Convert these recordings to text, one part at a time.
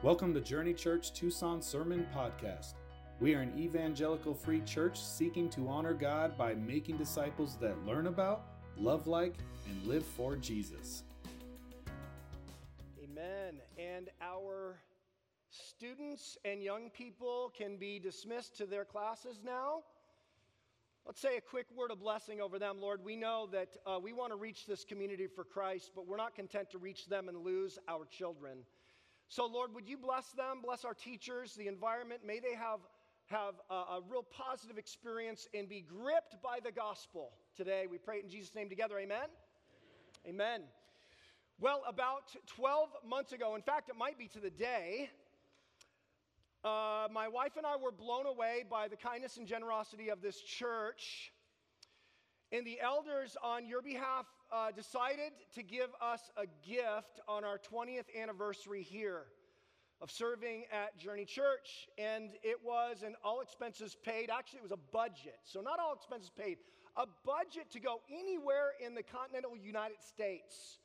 Welcome to Journey Church Tucson Sermon Podcast. We are an evangelical free church seeking to honor God by making disciples that learn about, love like, and live for Jesus. Amen. And our students and young people can be dismissed to their classes now. Let's say a quick word of blessing over them, Lord. We know that uh, we want to reach this community for Christ, but we're not content to reach them and lose our children. So, Lord, would you bless them, bless our teachers, the environment? May they have, have a, a real positive experience and be gripped by the gospel today. We pray it in Jesus' name together. Amen? Amen. Amen. Well, about 12 months ago, in fact, it might be to the day, uh, my wife and I were blown away by the kindness and generosity of this church. And the elders, on your behalf, uh, decided to give us a gift on our 20th anniversary here of serving at Journey Church. And it was an all expenses paid, actually, it was a budget. So, not all expenses paid, a budget to go anywhere in the continental United States.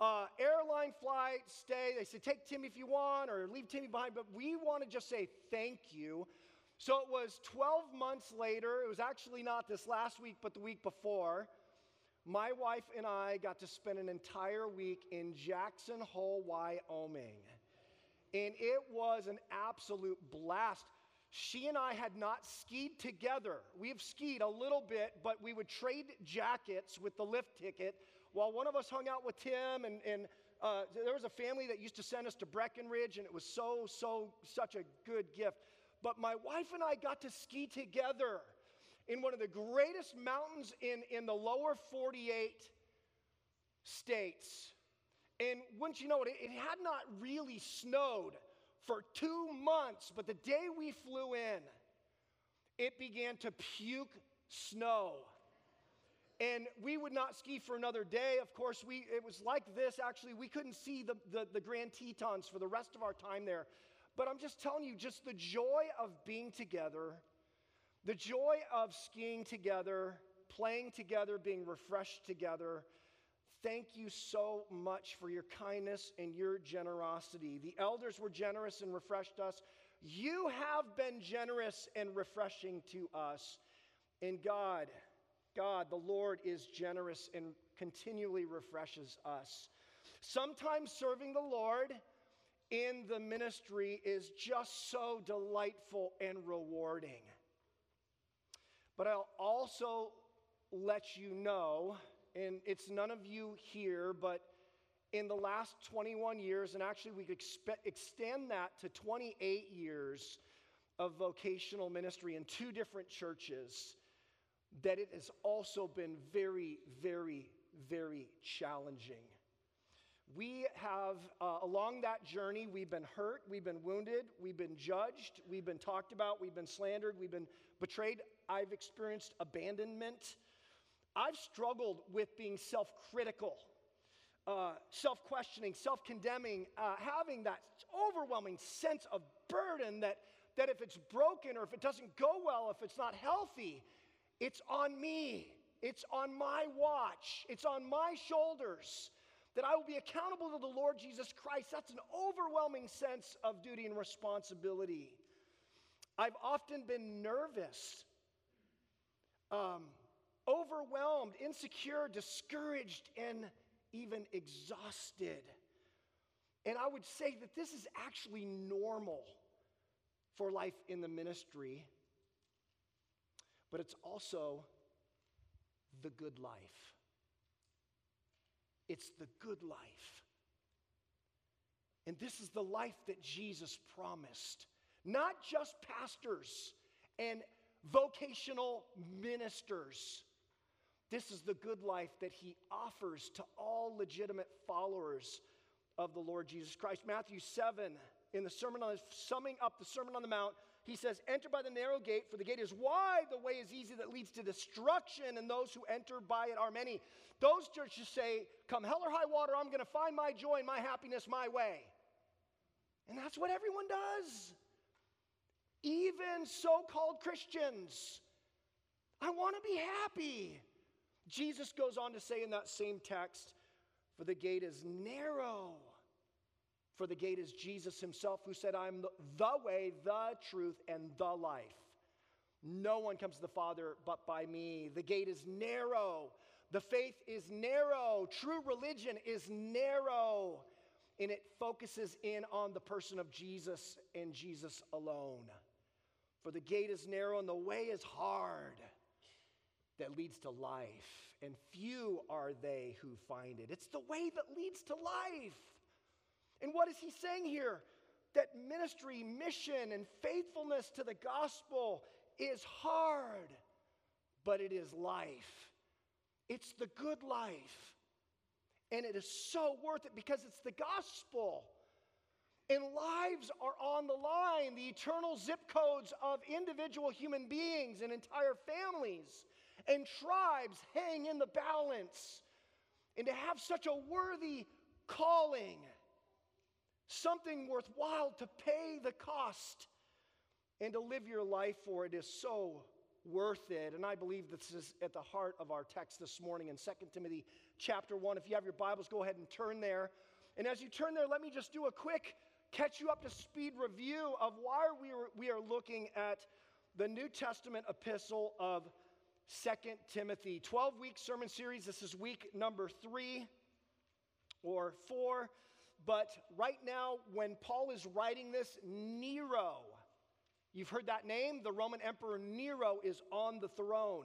Uh, airline flight, stay. They said, take Timmy if you want, or leave Timmy behind. But we want to just say thank you so it was 12 months later, it was actually not this last week, but the week before. My wife and I got to spend an entire week in Jackson Hole, Wyoming. And it was an absolute blast. She and I had not skied together. We have skied a little bit, but we would trade jackets with the lift ticket while one of us hung out with Tim. And, and uh, there was a family that used to send us to Breckenridge, and it was so, so, such a good gift. But my wife and I got to ski together in one of the greatest mountains in, in the lower 48 states. And wouldn't you know it, it had not really snowed for two months, but the day we flew in, it began to puke snow. And we would not ski for another day. Of course, we, it was like this. Actually, we couldn't see the, the, the Grand Tetons for the rest of our time there but I'm just telling you, just the joy of being together, the joy of skiing together, playing together, being refreshed together. Thank you so much for your kindness and your generosity. The elders were generous and refreshed us. You have been generous and refreshing to us. And God, God, the Lord is generous and continually refreshes us. Sometimes serving the Lord in the ministry is just so delightful and rewarding. But I'll also let you know, and it's none of you here, but in the last 21 years, and actually we could expe- extend that to 28 years of vocational ministry in two different churches, that it has also been very, very, very challenging. We have, uh, along that journey, we've been hurt, we've been wounded, we've been judged, we've been talked about, we've been slandered, we've been betrayed. I've experienced abandonment. I've struggled with being self critical, uh, self questioning, self condemning, uh, having that overwhelming sense of burden that, that if it's broken or if it doesn't go well, if it's not healthy, it's on me. It's on my watch. It's on my shoulders that I will be accountable to the Lord Jesus Christ. That's an overwhelming sense of duty and responsibility. I've often been nervous, um, overwhelmed, insecure, discouraged, and even exhausted. And I would say that this is actually normal for life in the ministry, but it's also the good life. It's the good life. And this is the life that Jesus promised. Not just pastors and vocational ministers. This is the good life that he offers to all legitimate followers of the Lord Jesus Christ. Matthew 7, in the Sermon on summing up the Sermon on the Mount, he says, Enter by the narrow gate, for the gate is wide, the way is easy that leads to destruction, and those who enter by it are many. Those churches say, Come hell or high water, I'm going to find my joy and my happiness my way. And that's what everyone does. Even so called Christians. I want to be happy. Jesus goes on to say in that same text, For the gate is narrow For the gate is Jesus himself who said, I'm the way, the truth, and the life. No one comes to the Father but by me. The gate is narrow. The faith is narrow. True religion is narrow. And it focuses in on the person of Jesus and Jesus alone. For the gate is narrow and the way is hard that leads to life, and few are they who find it. It's the way that leads to life. And what is he saying here? That ministry, mission, and faithfulness to the gospel is hard, but it is life. It's the good life. And it is so worth it because it's the gospel. And lives are on the line, the eternal zip codes of individual human beings and entire families and tribes hang in the balance. And to have such a worthy calling, something worthwhile to pay the cost and to live your life for it is so worth it. And I believe this is at the heart of our text this morning in 2 Timothy chapter 1. If you have your Bibles, go ahead and turn there. And as you turn there, let me just do a quick catch you up to speed review of why we are, we are looking at the New Testament epistle of Second Timothy. 12 week sermon series. This is week number three or four. But right now, when Paul is writing this, Nero, you've heard that name? The Roman Emperor Nero is on the throne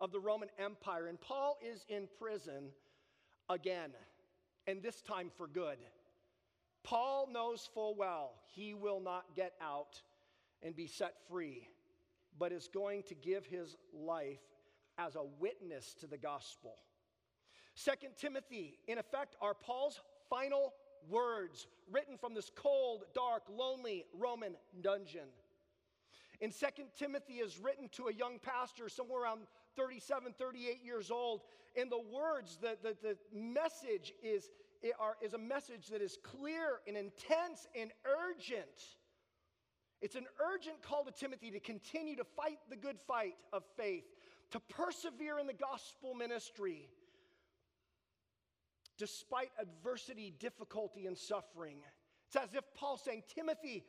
of the Roman Empire. And Paul is in prison again, and this time for good. Paul knows full well he will not get out and be set free, but is going to give his life as a witness to the gospel. Second Timothy, in effect, are Paul's final words written from this cold, dark, lonely Roman dungeon. In Second Timothy is written to a young pastor somewhere around 37, 38 years old. And the words, the, the, the message is, is a message that is clear and intense and urgent. It's an urgent call to Timothy to continue to fight the good fight of faith, to persevere in the gospel ministry despite adversity, difficulty, and suffering. It's as if Paul's saying, Timothy,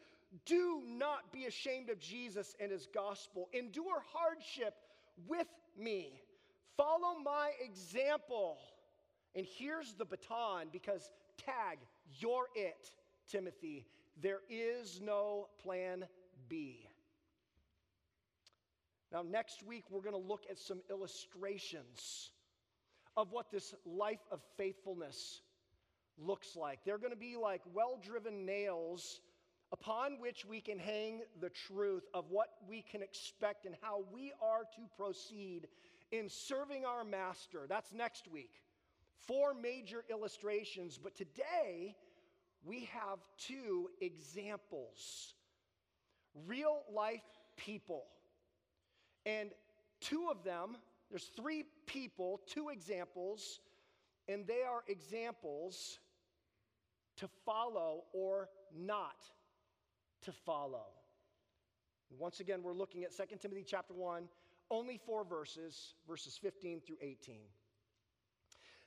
do not be ashamed of Jesus and his gospel. Endure hardship with me. Follow my example. And here's the baton because tag, you're it, Timothy. There is no plan B. Now, next week, we're going to look at some illustrations of what this life of faithfulness looks like. They're going to be like well driven nails upon which we can hang the truth of what we can expect and how we are to proceed in serving our master. That's next week. Four major illustrations, but today we have two examples real life people. And two of them there's three people, two examples, and they are examples to follow or not to follow. Once again, we're looking at 2 Timothy chapter 1, only four verses, verses 15 through 18.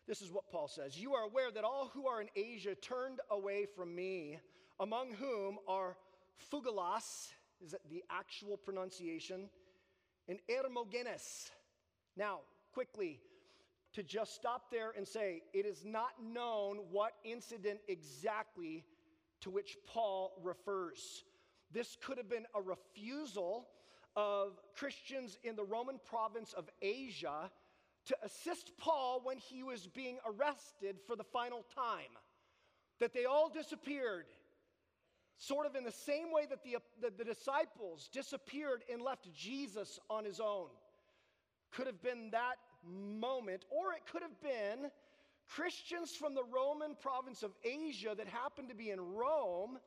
This is what Paul says You are aware that all who are in Asia turned away from me, among whom are Phygelus, is that the actual pronunciation, and Hermogenes now, quickly, to just stop there and say, it is not known what incident exactly to which Paul refers. This could have been a refusal of Christians in the Roman province of Asia to assist Paul when he was being arrested for the final time. That they all disappeared, sort of in the same way that the, the, the disciples disappeared and left Jesus on his own could have been that moment, or it could have been Christians from the Roman province of Asia that happened to be in Rome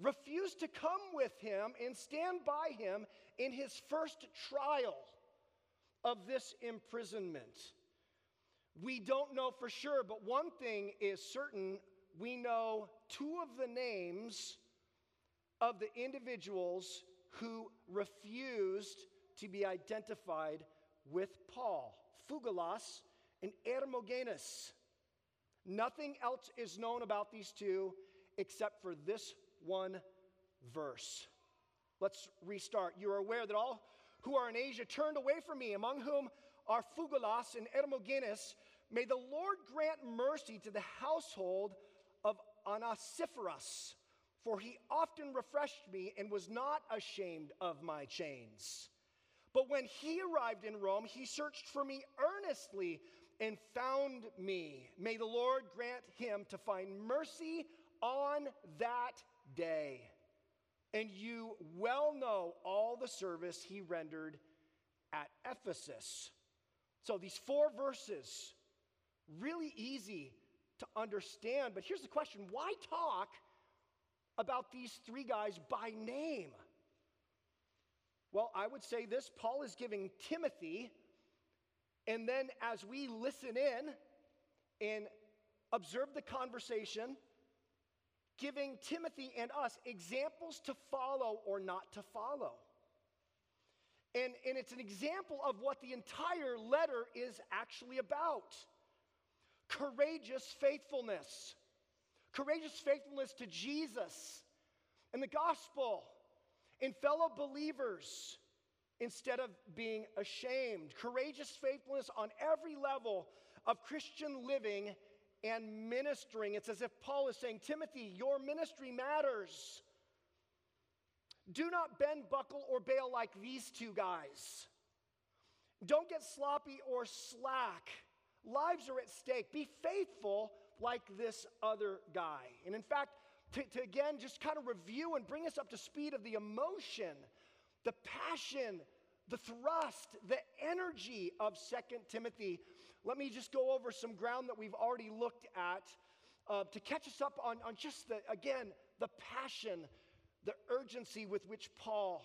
refused to come with him and stand by him in his first trial of this imprisonment. We don't know for sure, but one thing is certain we know two of the names of the individuals who refused to be identified with Paul, Phygelus and Hermogenes. Nothing else is known about these two, except for this one verse. Let's restart. You are aware that all who are in Asia turned away from me, among whom are Phygelus and Hermogenes. May the Lord grant mercy to the household of Onesiphorus, for he often refreshed me and was not ashamed of my chains. But when he arrived in Rome, he searched for me earnestly and found me. May the Lord grant him to find mercy on that day. And you well know all the service he rendered at Ephesus. So these four verses, really easy to understand. But here's the question why talk about these three guys by name? Well, I would say this Paul is giving Timothy, and then as we listen in and observe the conversation, giving Timothy and us examples to follow or not to follow. And, and it's an example of what the entire letter is actually about courageous faithfulness. Courageous faithfulness to Jesus and the gospel in fellow believers instead of being ashamed. Courageous faithfulness on every level of Christian living and ministering. It's as if Paul is saying, Timothy, your ministry matters. Do not bend, buckle, or bail like these two guys. Don't get sloppy or slack. Lives are at stake. Be faithful like this other guy. And in fact, to, to again just kind of review and bring us up to speed of the emotion, the passion, the thrust, the energy of Second Timothy. Let me just go over some ground that we've already looked at uh, to catch us up on, on just the, again, the passion, the urgency with which Paul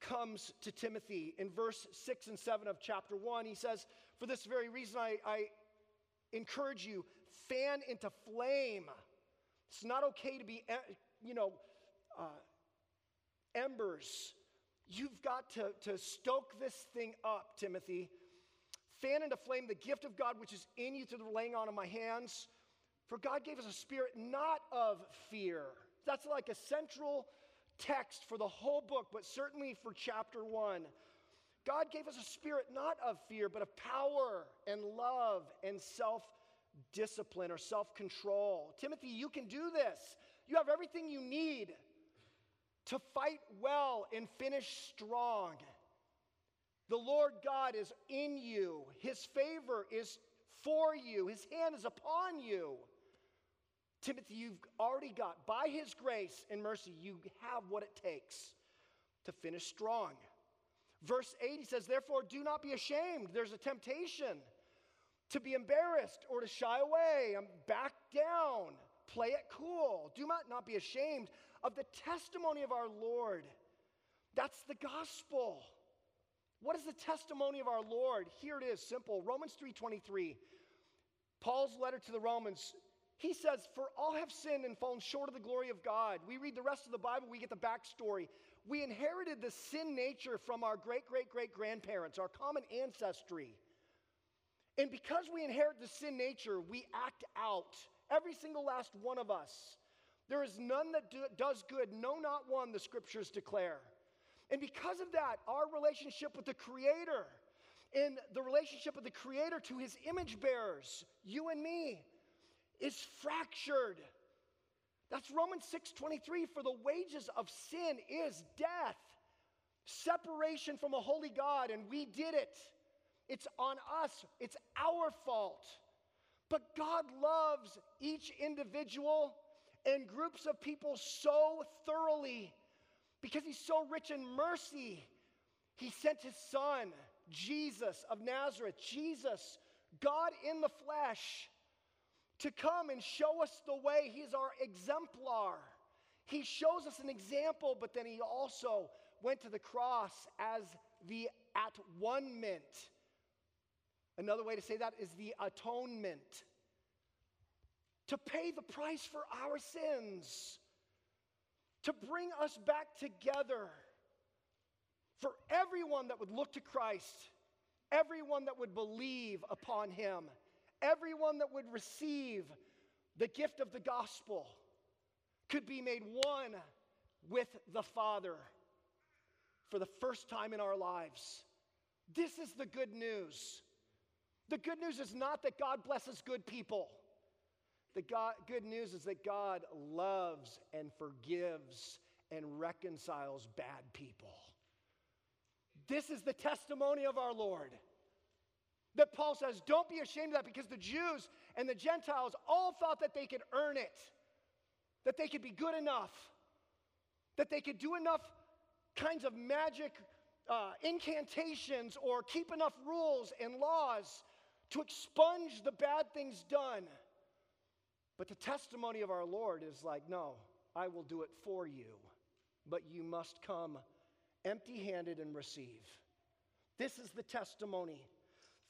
comes to Timothy. In verse 6 and 7 of chapter 1, he says, For this very reason, I, I encourage you, fan into flame it's not okay to be, you know, uh, embers. You've got to, to stoke this thing up, Timothy. Fan into flame the gift of God which is in you through the laying on of my hands. For God gave us a spirit not of fear. That's like a central text for the whole book, but certainly for chapter one. God gave us a spirit not of fear, but of power and love and self discipline or self control. Timothy, you can do this. You have everything you need to fight well and finish strong. The Lord God is in you, His favor is for you, His hand is upon you. Timothy, you've already got, by His grace and mercy, you have what it takes to finish strong. Verse 8, he says, Therefore, do not be ashamed. There's a temptation to be embarrassed or to shy away and back down. Play it cool. Do not, not be ashamed of the testimony of our Lord. That's the gospel. What is the testimony of our Lord? Here it is, simple. Romans 3:23. Paul's letter to the Romans. He says, For all have sinned and fallen short of the glory of God. We read the rest of the Bible, we get the backstory. We inherited the sin nature from our great, great, great grandparents, our common ancestry. And because we inherit the sin nature, we act out. Every single last one of us. There is none that do, does good, no, not one, the scriptures declare. And because of that, our relationship with the Creator and the relationship of the Creator to His image bearers, you and me, is fractured. That's Romans 6:23 for the wages of sin is death. Separation from a holy God and we did it. It's on us, it's our fault. But God loves each individual and groups of people so thoroughly because He's so rich in mercy. He sent His Son, Jesus of Nazareth, Jesus, God in the flesh, to come and show us the way. He's our exemplar. He shows us an example, but then He also went to the cross as the at one ment Another way to say that is the atonement. To pay the price for our sins, to bring us back together. For everyone that would look to Christ, everyone that would believe upon him, everyone that would receive the gift of the gospel, could be made one with the Father for the first time in our lives. This is the good news. The good news is not that God blesses good people. The God, good news is that God loves and forgives and reconciles bad people. This is the testimony of our Lord. That Paul says, don't be ashamed of that because the Jews and the Gentiles all thought that they could earn it, that they could be good enough, that they could do enough kinds of magic uh, incantations or keep enough rules and laws to expunge the bad things done. But the testimony of our Lord is like, no, I will do it for you, but you must come empty handed and receive. This is the testimony.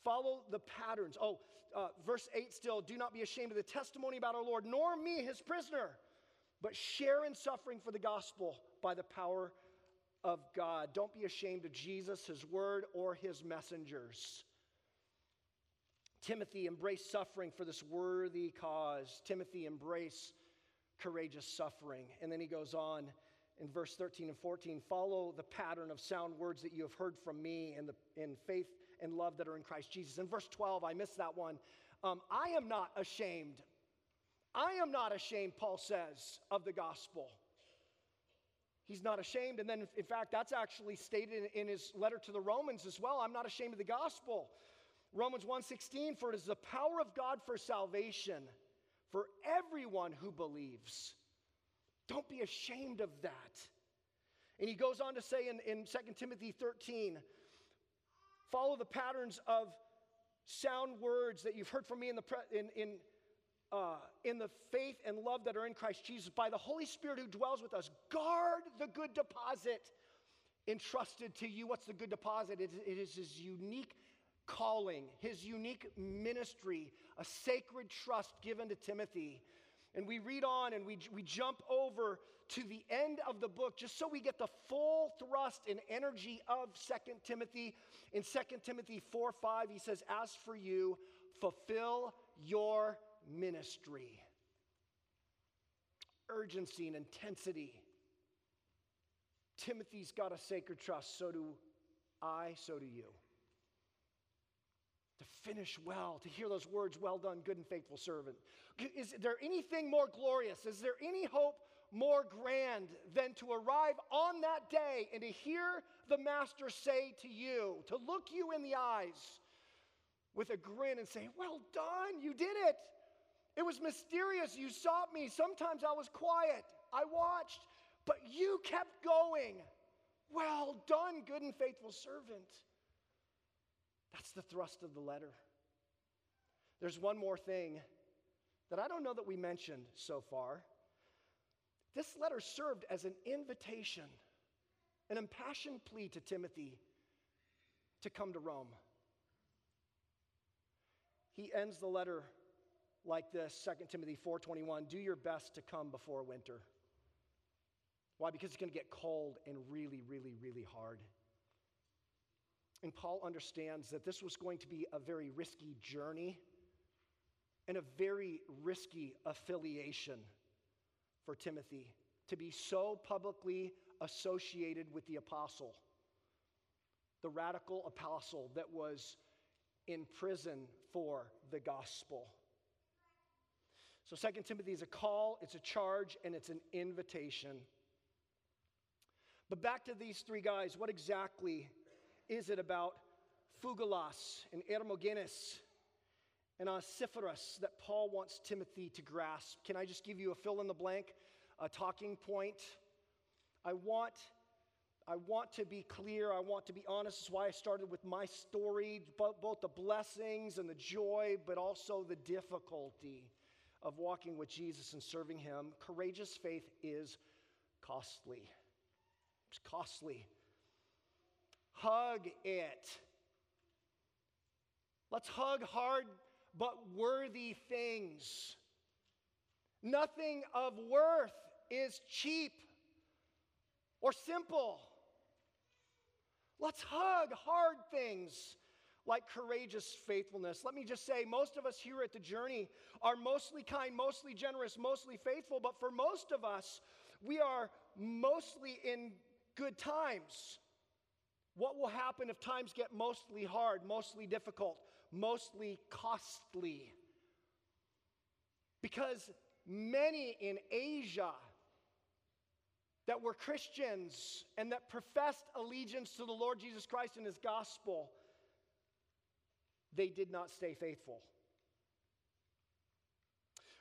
Follow the patterns. Oh, uh, verse 8 still do not be ashamed of the testimony about our Lord, nor me, his prisoner, but share in suffering for the gospel by the power of God. Don't be ashamed of Jesus, his word, or his messengers. Timothy, embrace suffering for this worthy cause. Timothy, embrace courageous suffering. And then he goes on in verse 13 and 14 follow the pattern of sound words that you have heard from me and the, in faith and love that are in Christ Jesus. In verse 12, I missed that one. Um, I am not ashamed. I am not ashamed, Paul says, of the gospel. He's not ashamed. And then, in fact, that's actually stated in his letter to the Romans as well. I'm not ashamed of the gospel. Romans 1:16 for it is the power of God for salvation for everyone who believes. Don't be ashamed of that. And he goes on to say in, in 2 Timothy 13, follow the patterns of sound words that you've heard from me in the, pre- in, in, uh, in the faith and love that are in Christ Jesus by the Holy Spirit who dwells with us. Guard the good deposit entrusted to you. What's the good deposit? it, it is his unique calling, his unique ministry, a sacred trust given to Timothy. And we read on and we, we jump over to the end of the book just so we get the full thrust and energy of Second Timothy. In Second Timothy 4 5, he says, As for you, fulfill your ministry. Urgency and intensity. Timothy's got a sacred trust, so do I, so do you to finish well, to hear those words, well done, good and faithful servant. Is there anything more glorious? Is there any hope more grand than to arrive on that day and to hear the Master say to you, to look you in the eyes with a grin and say, Well done, you did it. It was mysterious. You sought me. Sometimes I was quiet. I watched, but you kept going. Well done, good and faithful servant. That's the thrust of the letter. There's one more thing that I don't know that we mentioned so far. This letter served as an invitation, an impassioned plea to Timothy to come to Rome. He ends the letter like this 2 Timothy 4:21 do your best to come before winter. Why? Because it's going to get cold and really really really hard. And Paul understands that this was going to be a very risky journey and a very risky affiliation for Timothy to be so publicly associated with the apostle, the radical apostle that was in prison for the gospel. So, Second Timothy is a call, it's a charge, and it's an invitation. But back to these three guys, what exactly is it about Phygelus and Hermogenes and Onesiphorus that Paul wants Timothy to grasp? Can I just give you a fill in the blank, a talking point? I want, I want to be clear. I want to be honest. That's why I started with my story, both the blessings and the joy, but also the difficulty of walking with Jesus and serving Him. Courageous faith is costly. It's costly. Hug it. Let's hug hard but worthy things. Nothing of worth is cheap or simple. Let's hug hard things. like courageous faithfulness. Let me just say, most of us here at the journey are mostly kind, mostly generous, mostly faithful, but for most of us, we are mostly in good times. What will happen if times get mostly hard, mostly difficult, mostly costly? Because many in Asia that were Christians and that professed allegiance to the Lord Jesus Christ and his gospel they did not stay faithful.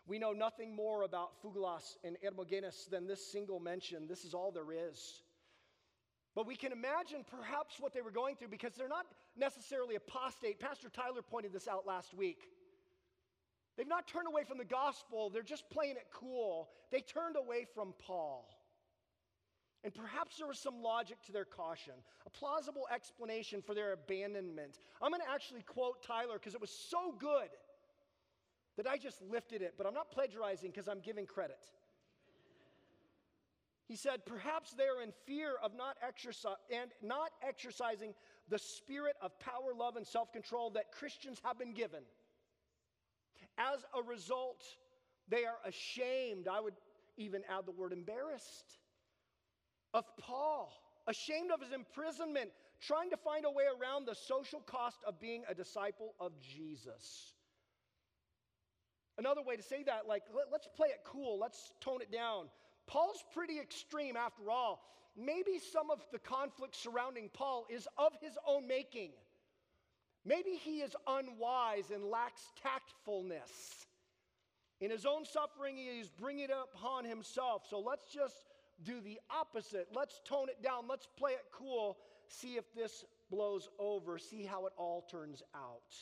We know nothing more about Phygelus and Hermogenes than this single mention. This is all there is. But we can imagine perhaps what they were going through because they're not necessarily apostate. Pastor Tyler pointed this out last week. They've not turned away from the gospel, they're just playing it cool. They turned away from Paul. And perhaps there was some logic to their caution, a plausible explanation for their abandonment. I'm going to actually quote Tyler because it was so good that I just lifted it, but I'm not plagiarizing because I'm giving credit. He said, perhaps they are in fear of not exercise and not exercising the spirit of power, love, and self-control that Christians have been given. As a result, they are ashamed. I would even add the word embarrassed of Paul, ashamed of his imprisonment, trying to find a way around the social cost of being a disciple of Jesus. Another way to say that, like, let, us play it cool, let's tone it down. Paul's pretty extreme after all. Maybe some of the conflict surrounding Paul is of his own making. Maybe he is unwise and lacks tactfulness. In his own suffering, he is bringing it upon himself. So let's just do the opposite. Let's tone it down. Let's play it cool. See if this blows over. See how it all turns out.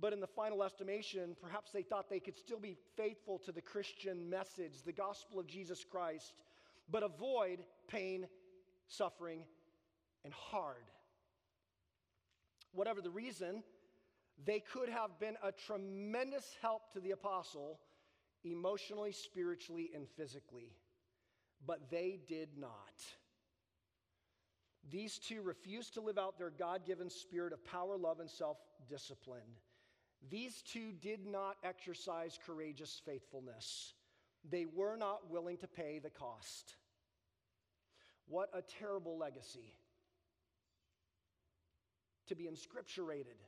But in the final estimation, perhaps they thought they could still be faithful to the Christian message, the gospel of Jesus Christ, but avoid pain, suffering, and hard. Whatever the reason, they could have been a tremendous help to the apostle emotionally, spiritually, and physically. But they did not. These two refused to live out their God given spirit of power, love, and self discipline. These two did not exercise courageous faithfulness. They were not willing to pay the cost. What a terrible legacy to be inscripturated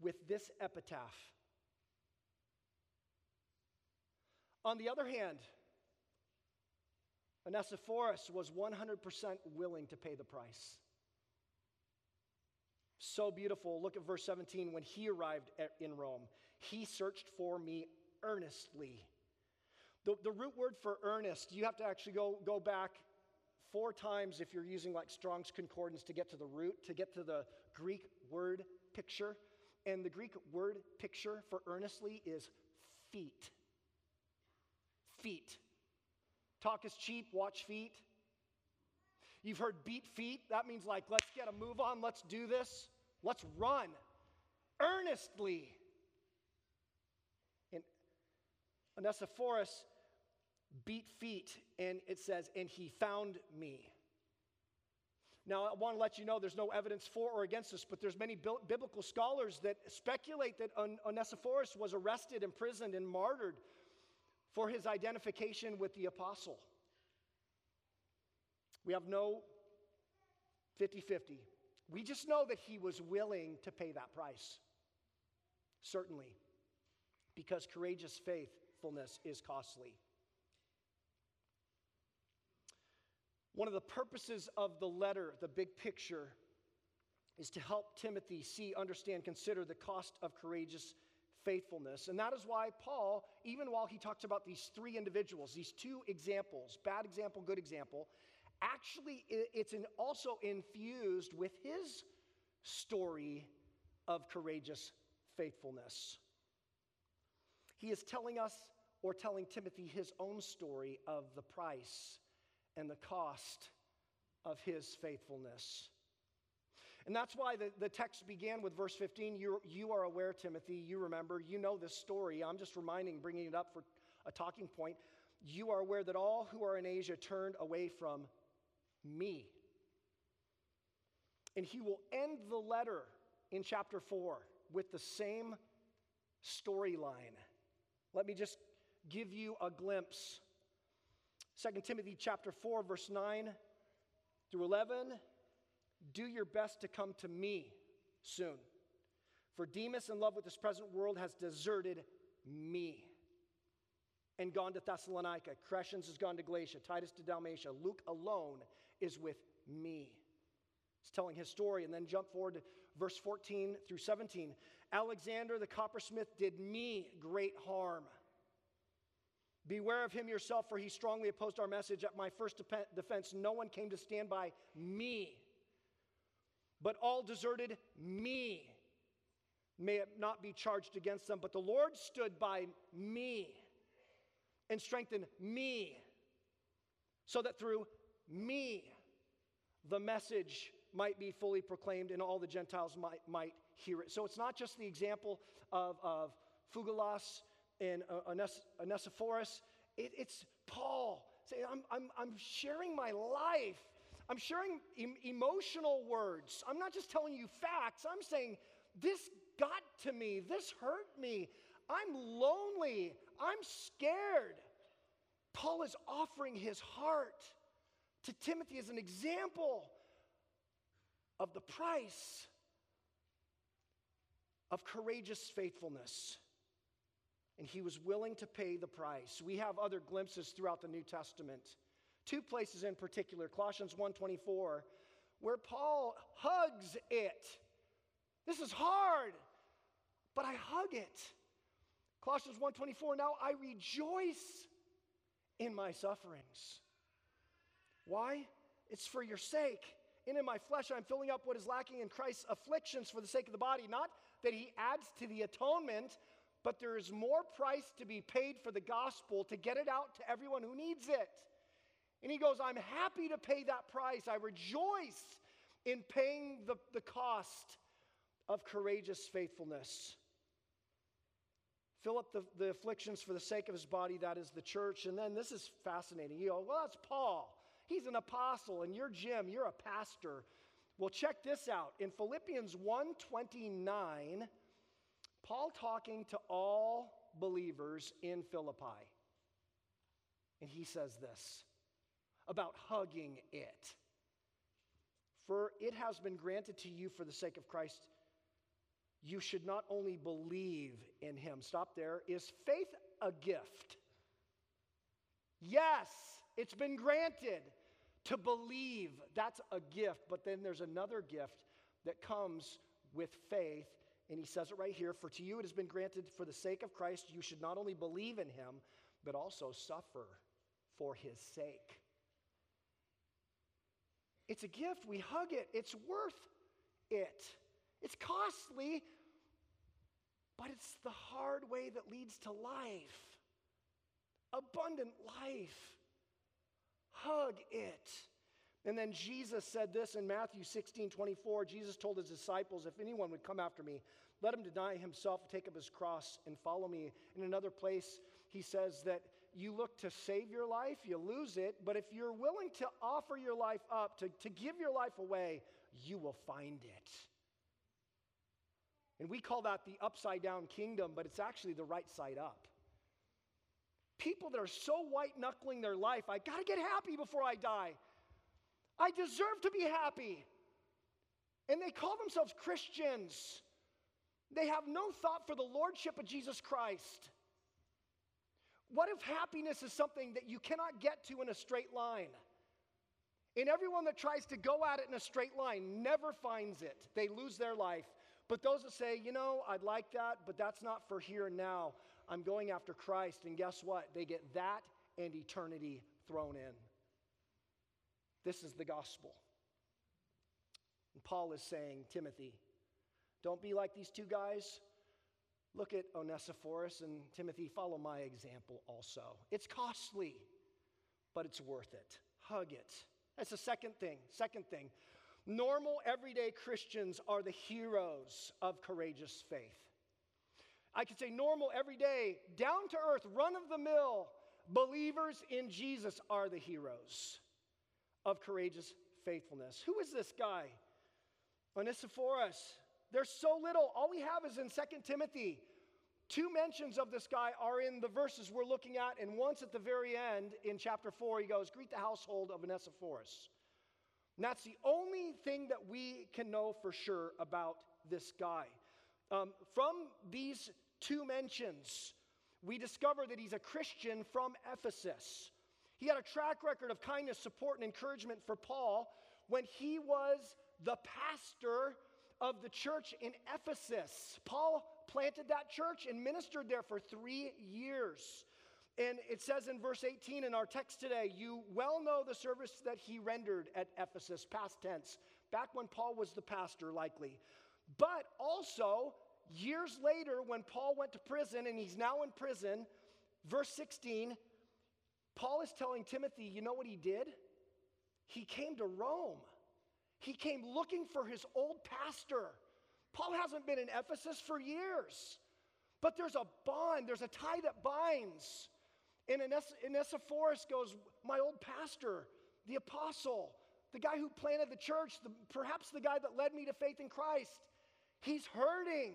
with this epitaph On the other hand, Onesiphorus was 100% willing to pay the price. So beautiful. Look at verse 17. When he arrived at, in Rome, he searched for me earnestly. The, the root word for earnest, you have to actually go, go back four times if you're using like Strong's Concordance to get to the root, to get to the Greek word picture. And the Greek word picture for earnestly is feet feet. Talk is cheap, watch feet. You've heard beat feet. That means like, let's get a move on, let's do this, let's run earnestly. And Onesiphorus beat feet, and it says, and he found me. Now, I want to let you know there's no evidence for or against this, but there's many biblical scholars that speculate that Onesiphorus was arrested, imprisoned, and martyred for his identification with the apostle. We have no 50 50. We just know that he was willing to pay that price. Certainly, because courageous faithfulness is costly. One of the purposes of the letter, the big picture, is to help Timothy see, understand, consider the cost of courageous faithfulness. And that is why Paul, even while he talks about these three individuals, these two examples, bad example, good example, actually it's also infused with his story of courageous faithfulness. He is telling us or telling Timothy his own story of the price and the cost of his faithfulness. And that's why the, the text began with verse 15. You, you are aware, Timothy, you remember, you know this story. I'm just reminding, bringing it up for a talking point. You are aware that all who are in Asia turned away from me. And he will end the letter in chapter 4 with the same storyline. Let me just give you a glimpse. 2 Timothy chapter 4 verse 9 through 11 do your best to come to me soon. For Demas in love with this present world has deserted me and gone to Thessalonica. Crescens has gone to Galatia, Titus to Dalmatia. Luke alone is with me. He's telling his story and then jump forward to verse 14 through 17. Alexander the coppersmith did me great harm. Beware of him yourself, for he strongly opposed our message. At my first defense, no one came to stand by me, but all deserted me. May it not be charged against them, but the Lord stood by me and strengthened me, so that through me the message might be fully proclaimed and all the Gentiles might, might hear it. So it's not just the example of, of Phygelus and uh, Onesiphorus, it, it's Paul saying, I'm, I'm, I'm sharing my life. I'm sharing em- emotional words. I'm not just telling you facts. I'm saying, this got to me. This hurt me. I'm lonely. I'm scared. Paul is offering his heart to Timothy as an example of the price of courageous faithfulness. And he was willing to pay the price. We have other glimpses throughout the New Testament. Two places in particular, Colossians 1:24, where Paul hugs it. This is hard, but I hug it. Colossians 1:24, now I rejoice in my sufferings. Why? It's for your sake. And in my flesh, I'm filling up what is lacking in Christ's afflictions for the sake of the body. Not that he adds to the atonement, but there is more price to be paid for the gospel to get it out to everyone who needs it. And he goes, I'm happy to pay that price. I rejoice in paying the, the cost of courageous faithfulness. Fill up the, the afflictions for the sake of his body, that is the church. And then this is fascinating. You go, well, that's Paul. He's an apostle, and you're Jim, you're a pastor. Well, check this out. In Philippians 1:29, Paul talking to all believers in Philippi. And he says this about hugging it. For it has been granted to you for the sake of Christ, you should not only believe in him. Stop there. Is faith a gift? Yes, it's been granted. To believe, that's a gift. But then there's another gift that comes with faith. And he says it right here For to you it has been granted for the sake of Christ, you should not only believe in him, but also suffer for his sake. It's a gift. We hug it. It's worth it. It's costly, but it's the hard way that leads to life abundant life hug it. And then Jesus said this in Matthew 16 24. Jesus told his disciples, If anyone would come after me, let him deny himself, take up his cross, and follow me. In another place, he says that you look to save your life, you lose it. But if you're willing to offer your life up, to, to give your life away, you will find it. And we call that the upside down kingdom, but it's actually the right side up people that are so white knuckling their life. I got to get happy before I die. I deserve to be happy. And they call themselves Christians. They have no thought for the lordship of Jesus Christ. What if happiness is something that you cannot get to in a straight line? And everyone that tries to go at it in a straight line never finds it. They lose their life. But those that say, you know, I'd like that, but that's not for here and now. I'm going after Christ. And guess what? They get that and eternity thrown in. This is the gospel. And Paul is saying, Timothy, don't be like these two guys. Look at Onesiphorus and Timothy, follow my example also. It's costly, but it's worth it. Hug it. That's the second thing. Second thing. Normal, everyday Christians are the heroes of courageous faith. I could say normal, everyday, down to earth, run of the mill believers in Jesus are the heroes of courageous faithfulness. Who is this guy? Onesiphorus. There's so little. All we have is in 2 Timothy. Two mentions of this guy are in the verses we're looking at, and once at the very end in chapter 4, he goes, Greet the household of Onesiphorus. And that's the only thing that we can know for sure about this guy. Um, from these two mentions, we discover that he's a Christian from Ephesus. He had a track record of kindness, support, and encouragement for Paul when he was the pastor of the church in Ephesus. Paul planted that church and ministered there for three years. And it says in verse 18 in our text today, you well know the service that he rendered at Ephesus, past tense, back when Paul was the pastor, likely. But also, years later, when Paul went to prison and he's now in prison, verse 16, Paul is telling Timothy, you know what he did? He came to Rome. He came looking for his old pastor. Paul hasn't been in Ephesus for years, but there's a bond, there's a tie that binds. And Onesiphorus goes, My old pastor, the apostle, the guy who planted the church, the, perhaps the guy that led me to faith in Christ, he's hurting.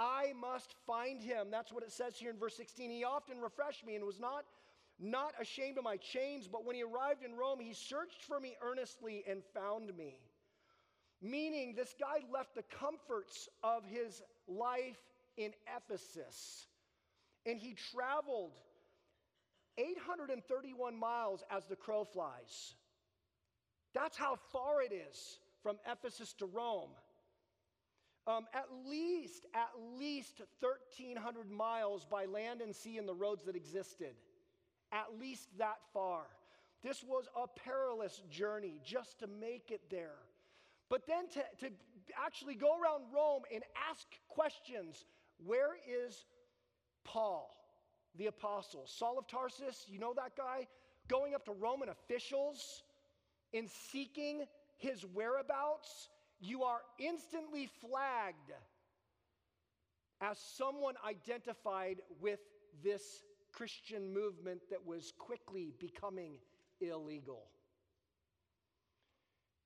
I must find him. That's what it says here in verse 16. He often refreshed me and was not not ashamed of my chains, but when he arrived in Rome, he searched for me earnestly and found me. Meaning, this guy left the comforts of his life in Ephesus and he traveled 831 miles as the crow flies. That's how far it is from Ephesus to Rome. Um, at least, at least 1,300 miles by land and sea in the roads that existed. At least that far. This was a perilous journey just to make it there. But then to, to actually go around Rome and ask questions where is Paul, the apostle? Saul of Tarsus, you know that guy? Going up to Roman officials and seeking his whereabouts, you are instantly flagged as someone identified with this Christian movement that was quickly becoming illegal.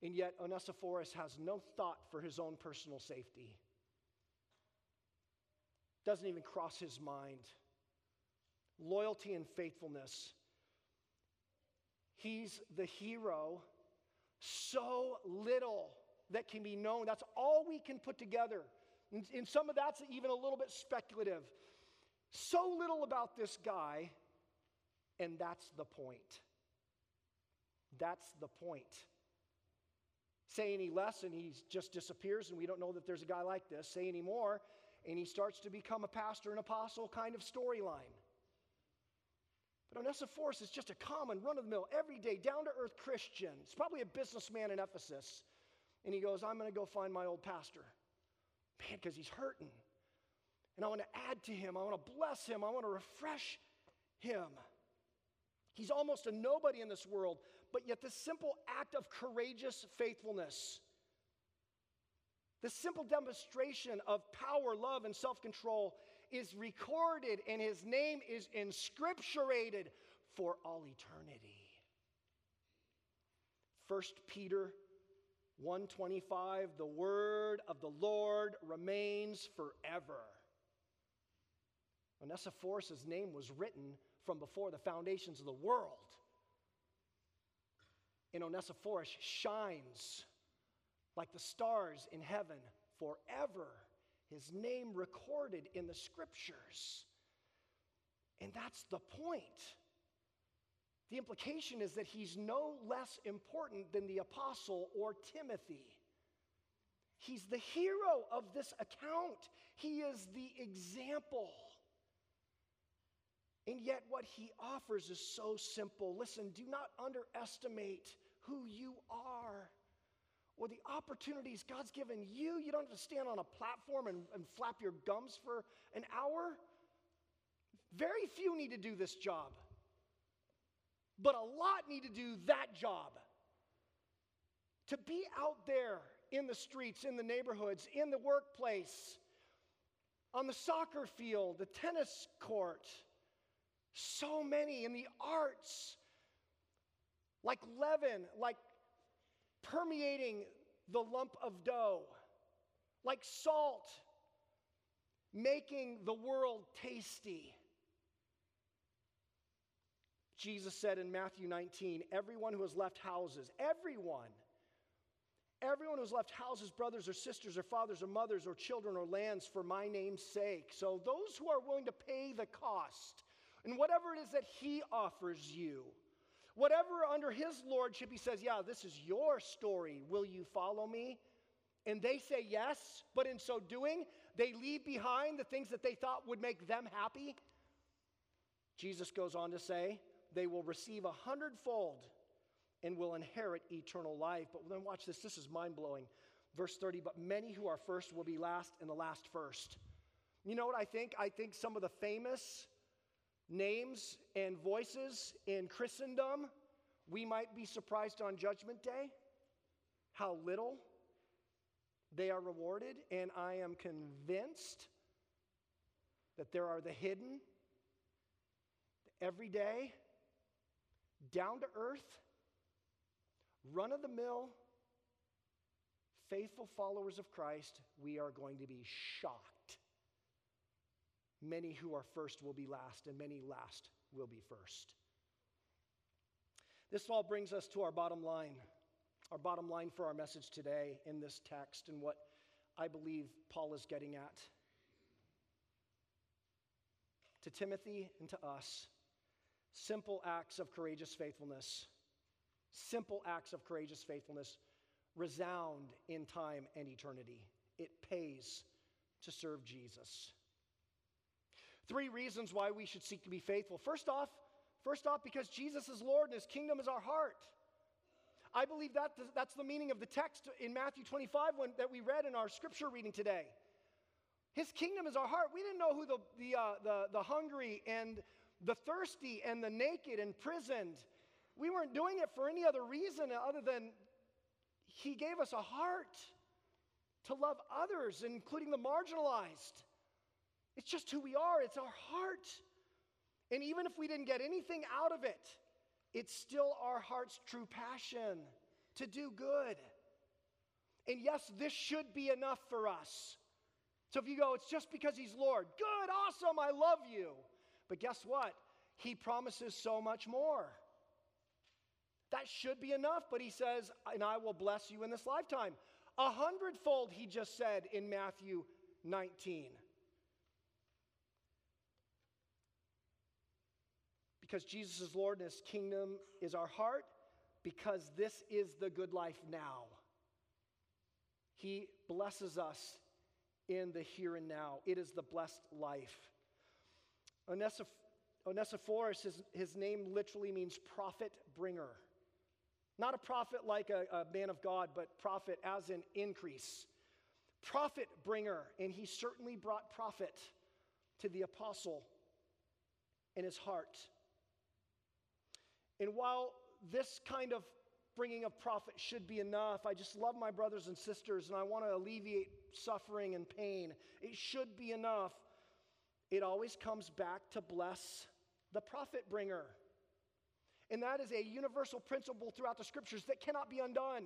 And yet, Onesiphorus has no thought for his own personal safety. Doesn't even cross his mind. Loyalty and faithfulness. He's the hero. So little that can be known. That's all we can put together. And, and some of that's even a little bit speculative. So little about this guy, and that's the point. That's the point. Say any less, and he just disappears, and we don't know that there's a guy like this. Say any more, and he starts to become a pastor and apostle kind of storyline. But Onesiphorus is just a common, run of the mill, everyday, down to earth Christian. He's probably a businessman in Ephesus. And he goes, I'm going to go find my old pastor. Man, because he's hurting. And I want to add to him. I want to bless him. I want to refresh him. He's almost a nobody in this world, but yet this simple act of courageous faithfulness, this simple demonstration of power, love, and self control is recorded, and his name is inscripturated for all eternity. 1 Peter 125 the word of the Lord remains forever. Onesiphorus' name was written from before the foundations of the world. And Onesiphorus shines like the stars in heaven forever. His name recorded in the scriptures. And that's the point. The implication is that he's no less important than the apostle or Timothy. He's the hero of this account, he is the example. And yet, what he offers is so simple. Listen, do not underestimate who you are or the opportunities God's given you. You don't have to stand on a platform and, and flap your gums for an hour. Very few need to do this job, but a lot need to do that job. To be out there in the streets, in the neighborhoods, in the workplace, on the soccer field, the tennis court so many in the arts, like leaven, like permeating the lump of dough, like salt, making the world tasty. Jesus said in Matthew 19, everyone who has left houses, everyone, everyone who's left houses, brothers or sisters or fathers or mothers or children or lands for my name's sake. So those who are willing to pay the cost and whatever it is that he offers you, whatever under his lordship he says, yeah, this is your story. Will you follow me? And they say yes, but in so doing, they leave behind the things that they thought would make them happy. Jesus goes on to say, they will receive a hundredfold and will inherit eternal life. But then watch this, this is mind blowing. Verse 30, but many who are first will be last, and the last first. You know what I think? I think some of the famous names and voices in Christendom, we might be surprised on Judgment Day how little they are rewarded. And I am convinced that there are the hidden, the everyday, down to earth, run of the mill, faithful followers of Christ, we are going to be shocked. Many who are first will be last, and many last will be first. This all brings us to our bottom line. Our bottom line for our message today in this text and what I believe Paul is getting at. To Timothy and to us, simple acts of courageous faithfulness, simple acts of courageous faithfulness resound in time and eternity. It pays to serve Jesus. Three reasons why we should seek to be faithful. First off, first off, because Jesus is Lord and his kingdom is our heart. I believe that that's the meaning of the text in Matthew 25 when, that we read in our scripture reading today. His kingdom is our heart. We didn't know who the, the, uh, the, the hungry and the thirsty and the naked imprisoned. We weren't doing it for any other reason other than He gave us a heart to love others, including the marginalized. It's just who we are, it's our heart. And even if we didn't get anything out of it, it's still our heart's true passion to do good. And yes, this should be enough for us. So if you go, it's just because he's Lord, good, awesome, I love you. But guess what? He promises so much more. That should be enough, but he says, and I will bless you in this lifetime. A hundredfold, he just said in Matthew 19. Because Jesus is Lord and his kingdom is our heart, because this is the good life now. He blesses us in the here and now. It is the blessed life. Onesiphorus, his, his name literally means profit bringer. Not a prophet like a, a man of God, but profit as in increase. Profit bringer, and he certainly brought profit to the apostle in his heart. And while this kind of bringing of profit should be enough, I just love my brothers and sisters and I want to alleviate suffering and pain. It should be enough it always comes back to bless the profit bringer. And that is a universal principle throughout the scriptures that cannot be undone.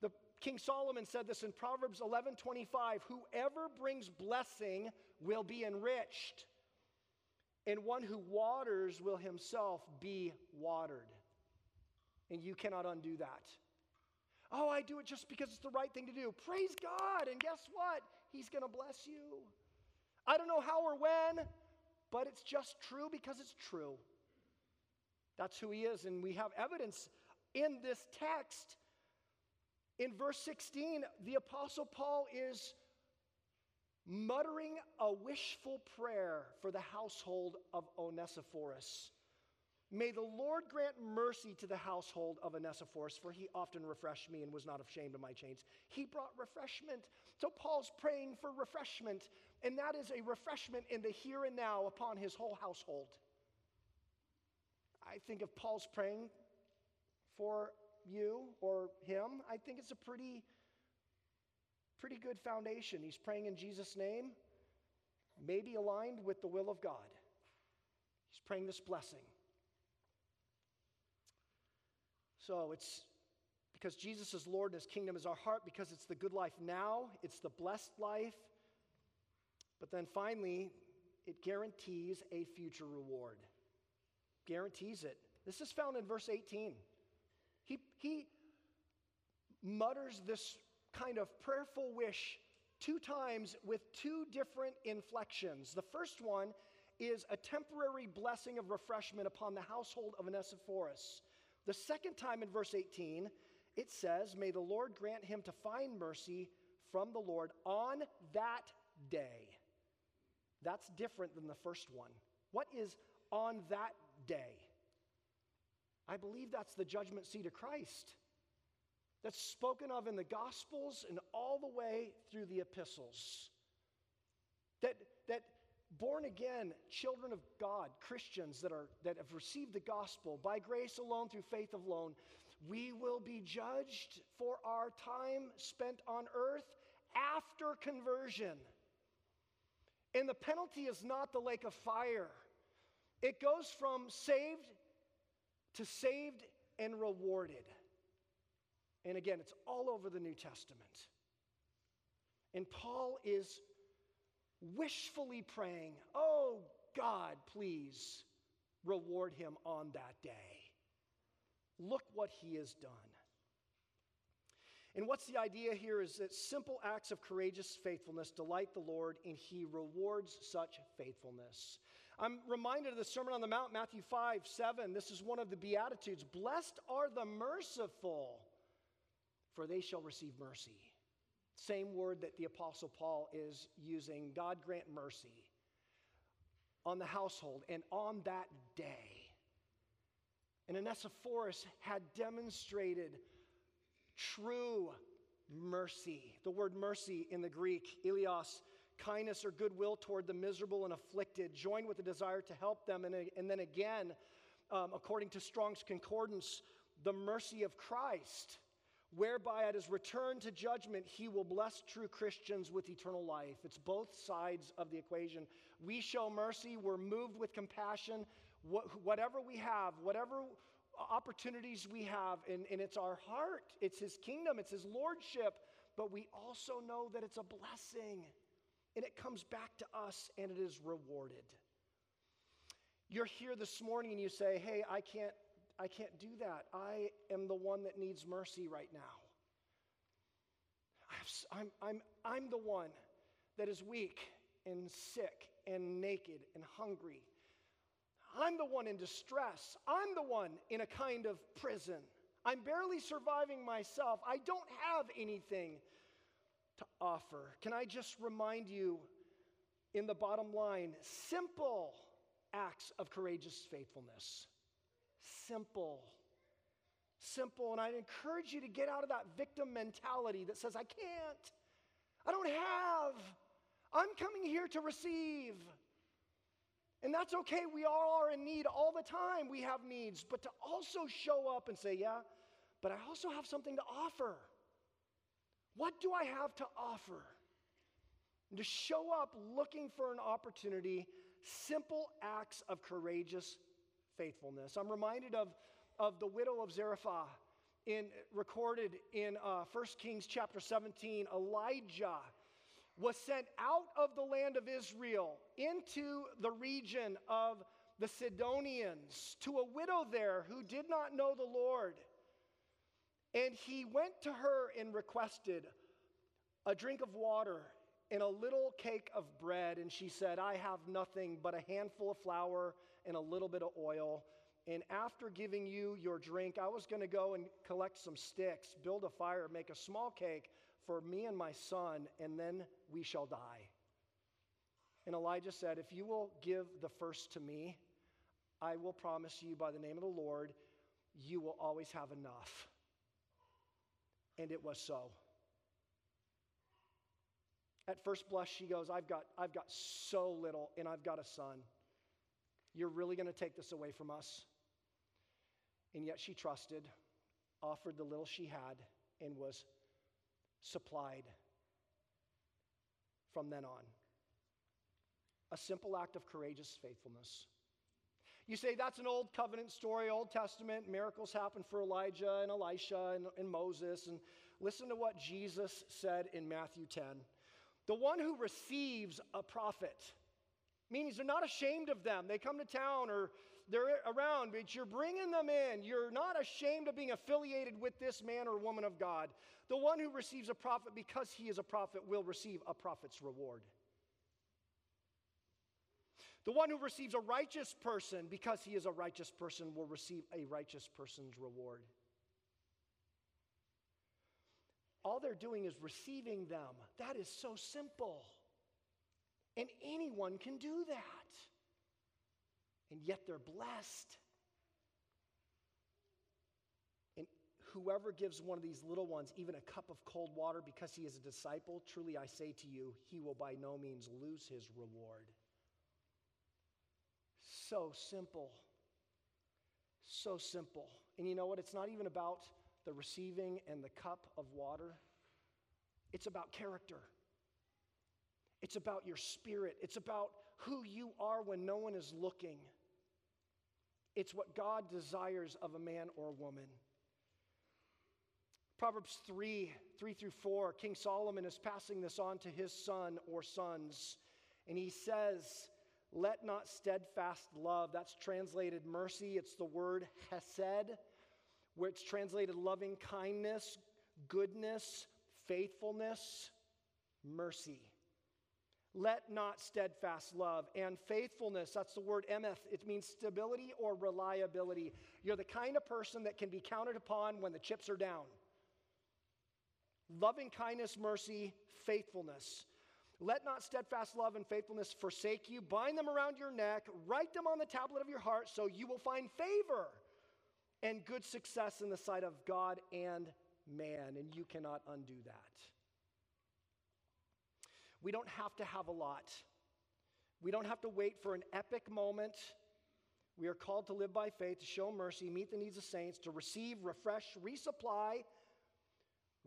The King Solomon said this in Proverbs 11 25 Whoever brings blessing will be enriched, and one who waters will himself be watered. And you cannot undo that. Oh, I do it just because it's the right thing to do. Praise God. And guess what? He's going to bless you. I don't know how or when, but it's just true because it's true. That's who he is. And we have evidence in this text. In verse 16, the Apostle Paul is muttering a wishful prayer for the household of Onesiphorus. May the Lord grant mercy to the household of Onesiphorus, for he often refreshed me and was not ashamed of my chains. He brought refreshment. So Paul's praying for refreshment, and that is a refreshment in the here and now upon his whole household. I think if Paul's praying for you or him, I think it's a pretty, pretty good foundation. He's praying in Jesus' name, maybe aligned with the will of God. He's praying this blessing. So it's because Jesus is Lord and his kingdom is our heart, because it's the good life now, it's the blessed life. But then finally, it guarantees a future reward. Guarantees it. This is found in verse 18. He, he mutters this kind of prayerful wish two times with two different inflections. The first one is a temporary blessing of refreshment upon the household of Onesiphorus. The second time in verse 18, it says, May the Lord grant him to find mercy from the Lord on that day. That's different than the first one. What is on that day? I believe that's the judgment seat of Christ that's spoken of in the Gospels and all the way through the epistles. That, that born again children of God, Christians that, are, that have received the gospel by grace alone, through faith alone, we will be judged for our time spent on earth after conversion. And the penalty is not the lake of fire, it goes from saved to saved and rewarded. And again, it's all over the New Testament. And Paul is wishfully praying, Oh God, please reward him on that day. Look what he has done. And what's the idea here is that simple acts of courageous faithfulness delight the Lord, and he rewards such faithfulness. I'm reminded of the Sermon on the Mount, Matthew 5 7. This is one of the Beatitudes. Blessed are the merciful, for they shall receive mercy. Same word that the Apostle Paul is using God grant mercy on the household and on that day. And Onesiphorus had demonstrated true mercy. The word mercy in the Greek, eleos, kindness or goodwill toward the miserable and afflicted, joined with the desire to help them. And, and then again, um, according to Strong's Concordance, the mercy of Christ, whereby at his return to judgment, he will bless true Christians with eternal life. It's both sides of the equation. We show mercy, we're moved with compassion. whatever we have, whatever opportunities we have, and, and it's our heart, it's his kingdom, it's his lordship, but we also know that it's a blessing and it comes back to us and it is rewarded. You're here this morning and you say, "Hey, I can't I can't do that. I am the one that needs mercy right now. I'm, I'm, I'm the one that is weak and sick and naked and hungry. I'm the one in distress. I'm the one in a kind of prison. I'm barely surviving myself. I don't have anything to offer. Can I just remind you in the bottom line simple acts of courageous faithfulness? Simple. Simple. And I encourage you to get out of that victim mentality that says, I can't, I don't have, I'm coming here to receive. And that's okay. We all are in need all the time. We have needs. But to also show up and say, yeah, but I also have something to offer. What do I have to offer? And to show up looking for an opportunity, simple acts of courageous faithfulness. I'm reminded of, of the widow of Zarephath in, recorded in uh, 1 Kings chapter 17. Elijah was sent out of the land of Israel into the region of the Sidonians to a widow there who did not know the Lord. And he went to her and requested a drink of water and a little cake of bread. And she said, I have nothing but a handful of flour and a little bit of oil. And after giving you your drink, I was going to go and collect some sticks, build a fire, make a small cake for me and my son, and then we shall die. And Elijah said, If you will give the first to me, I will promise you by the name of the Lord, you will always have enough. And it was so. At first blush, she goes, I've got, I've got so little, and I've got a son. You're really going to take this away from us? And yet she trusted, offered the little she had, and was supplied from then on. A simple act of courageous faithfulness. You say that's an old covenant story, Old Testament. Miracles happen for Elijah and Elisha and, and Moses. And listen to what Jesus said in Matthew 10. The one who receives a prophet, means they're not ashamed of them. They come to town or they're around, but you're bringing them in. You're not ashamed of being affiliated with this man or woman of God. The one who receives a prophet because he is a prophet will receive a prophet's reward. The one who receives a righteous person because he is a righteous person will receive a righteous person's reward. All they're doing is receiving them. That is so simple. And anyone can do that. And yet they're blessed. And whoever gives one of these little ones even a cup of cold water because he is a disciple, truly I say to you, he will by no means lose his reward. So simple. So simple. And you know what? It's not even about the receiving and the cup of water, it's about character. It's about your spirit. It's about who you are when no one is looking. It's what God desires of a man or a woman. Proverbs 3 3 through 4, King Solomon is passing this on to his son or sons. And he says, Let not steadfast love, that's translated mercy, it's the word hesed, it's translated loving kindness, goodness, faithfulness, mercy. Let not steadfast love and faithfulness, that's the word emeth, it means stability or reliability. You're the kind of person that can be counted upon when the chips are down. Loving kindness, mercy, faithfulness. Let not steadfast love and faithfulness forsake you. Bind them around your neck, write them on the tablet of your heart, so you will find favor and good success in the sight of God and man, and you cannot undo that. We don't have to have a lot. We don't have to wait for an epic moment. We are called to live by faith, to show mercy, meet the needs of saints, to receive, refresh, resupply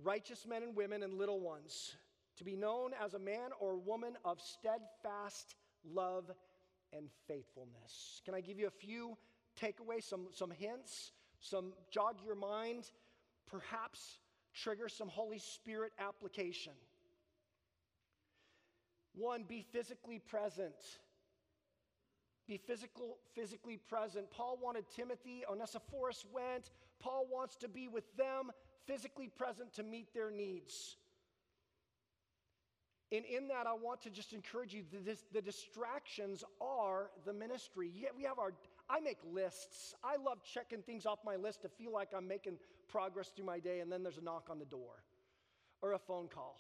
righteous men and women and little ones, to be known as a man or woman of steadfast love and faithfulness. Can I give you a few takeaways, some, some hints, some jog your mind, perhaps trigger some Holy Spirit application? One, be physically present. Be physical, physically present. Paul wanted Timothy, Onesiphorus went. Paul wants to be with them, physically present to meet their needs. And in that, I want to just encourage you the, the distractions are the ministry. Yeah, we have our, I make lists. I love checking things off my list to feel like I'm making progress through my day, and then there's a knock on the door or a phone call.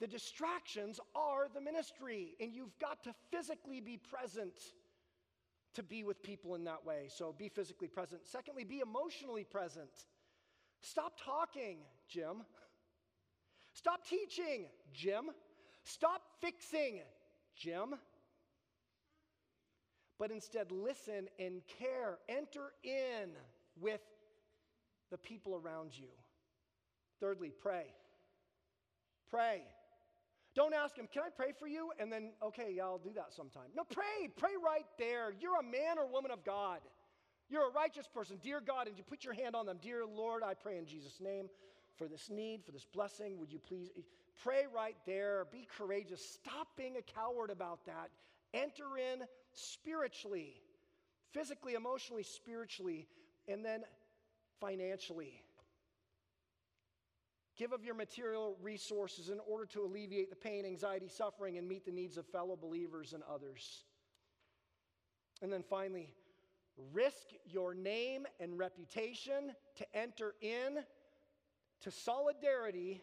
The distractions are the ministry, and you've got to physically be present to be with people in that way. So be physically present. Secondly, be emotionally present. Stop talking, Jim. Stop teaching, Jim. Stop fixing, Jim. But instead, listen and care. Enter in with the people around you. Thirdly, pray. Pray. Don't ask him, Can I pray for you? And then, okay, yeah, I'll do that sometime. No, pray. Pray right there. You're a man or woman of God. You're a righteous person. Dear God, and you put your hand on them. Dear Lord, I pray in Jesus' name for this need, for this blessing. Would you please pray right there? Be courageous. Stop being a coward about that. Enter in spiritually, physically, emotionally, spiritually, and then financially. Give of your material resources in order to alleviate the pain, anxiety, suffering, and meet the needs of fellow believers and others. And then finally, risk your name and reputation to enter in to solidarity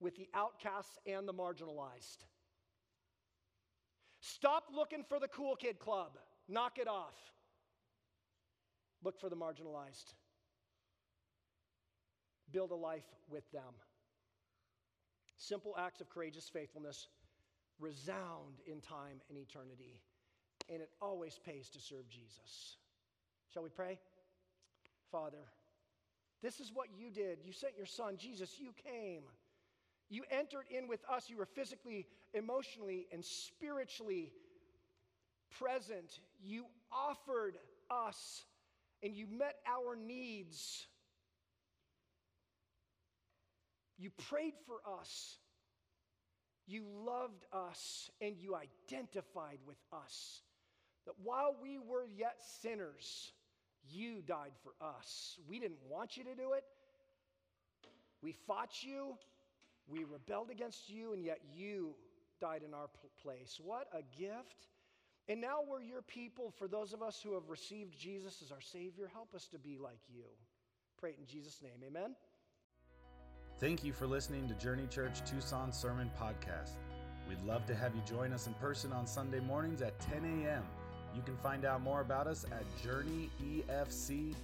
with the outcasts and the marginalized. Stop looking for the cool kid club. Knock it off. Look for the marginalized build a life with them. Simple acts of courageous faithfulness resound in time and eternity, and it always pays to serve Jesus. Shall we pray? Father, this is what you did. You sent your son, Jesus, you came. You entered in with us. You were physically, emotionally, and spiritually present. You offered us and you met our needs. You prayed for us. You loved us and you identified with us. That while we were yet sinners, you died for us. We didn't want you to do it. We fought you. We rebelled against you, and yet you died in our place. What a gift. And now we're your people. For those of us who have received Jesus as our Savior, help us to be like you. Pray it in Jesus' name. Amen. Thank you for listening to Journey Church Tucson Sermon Podcast. We'd love to have you join us in person on Sunday mornings at 10 a.m. You can find out more about us at journeyefc.org.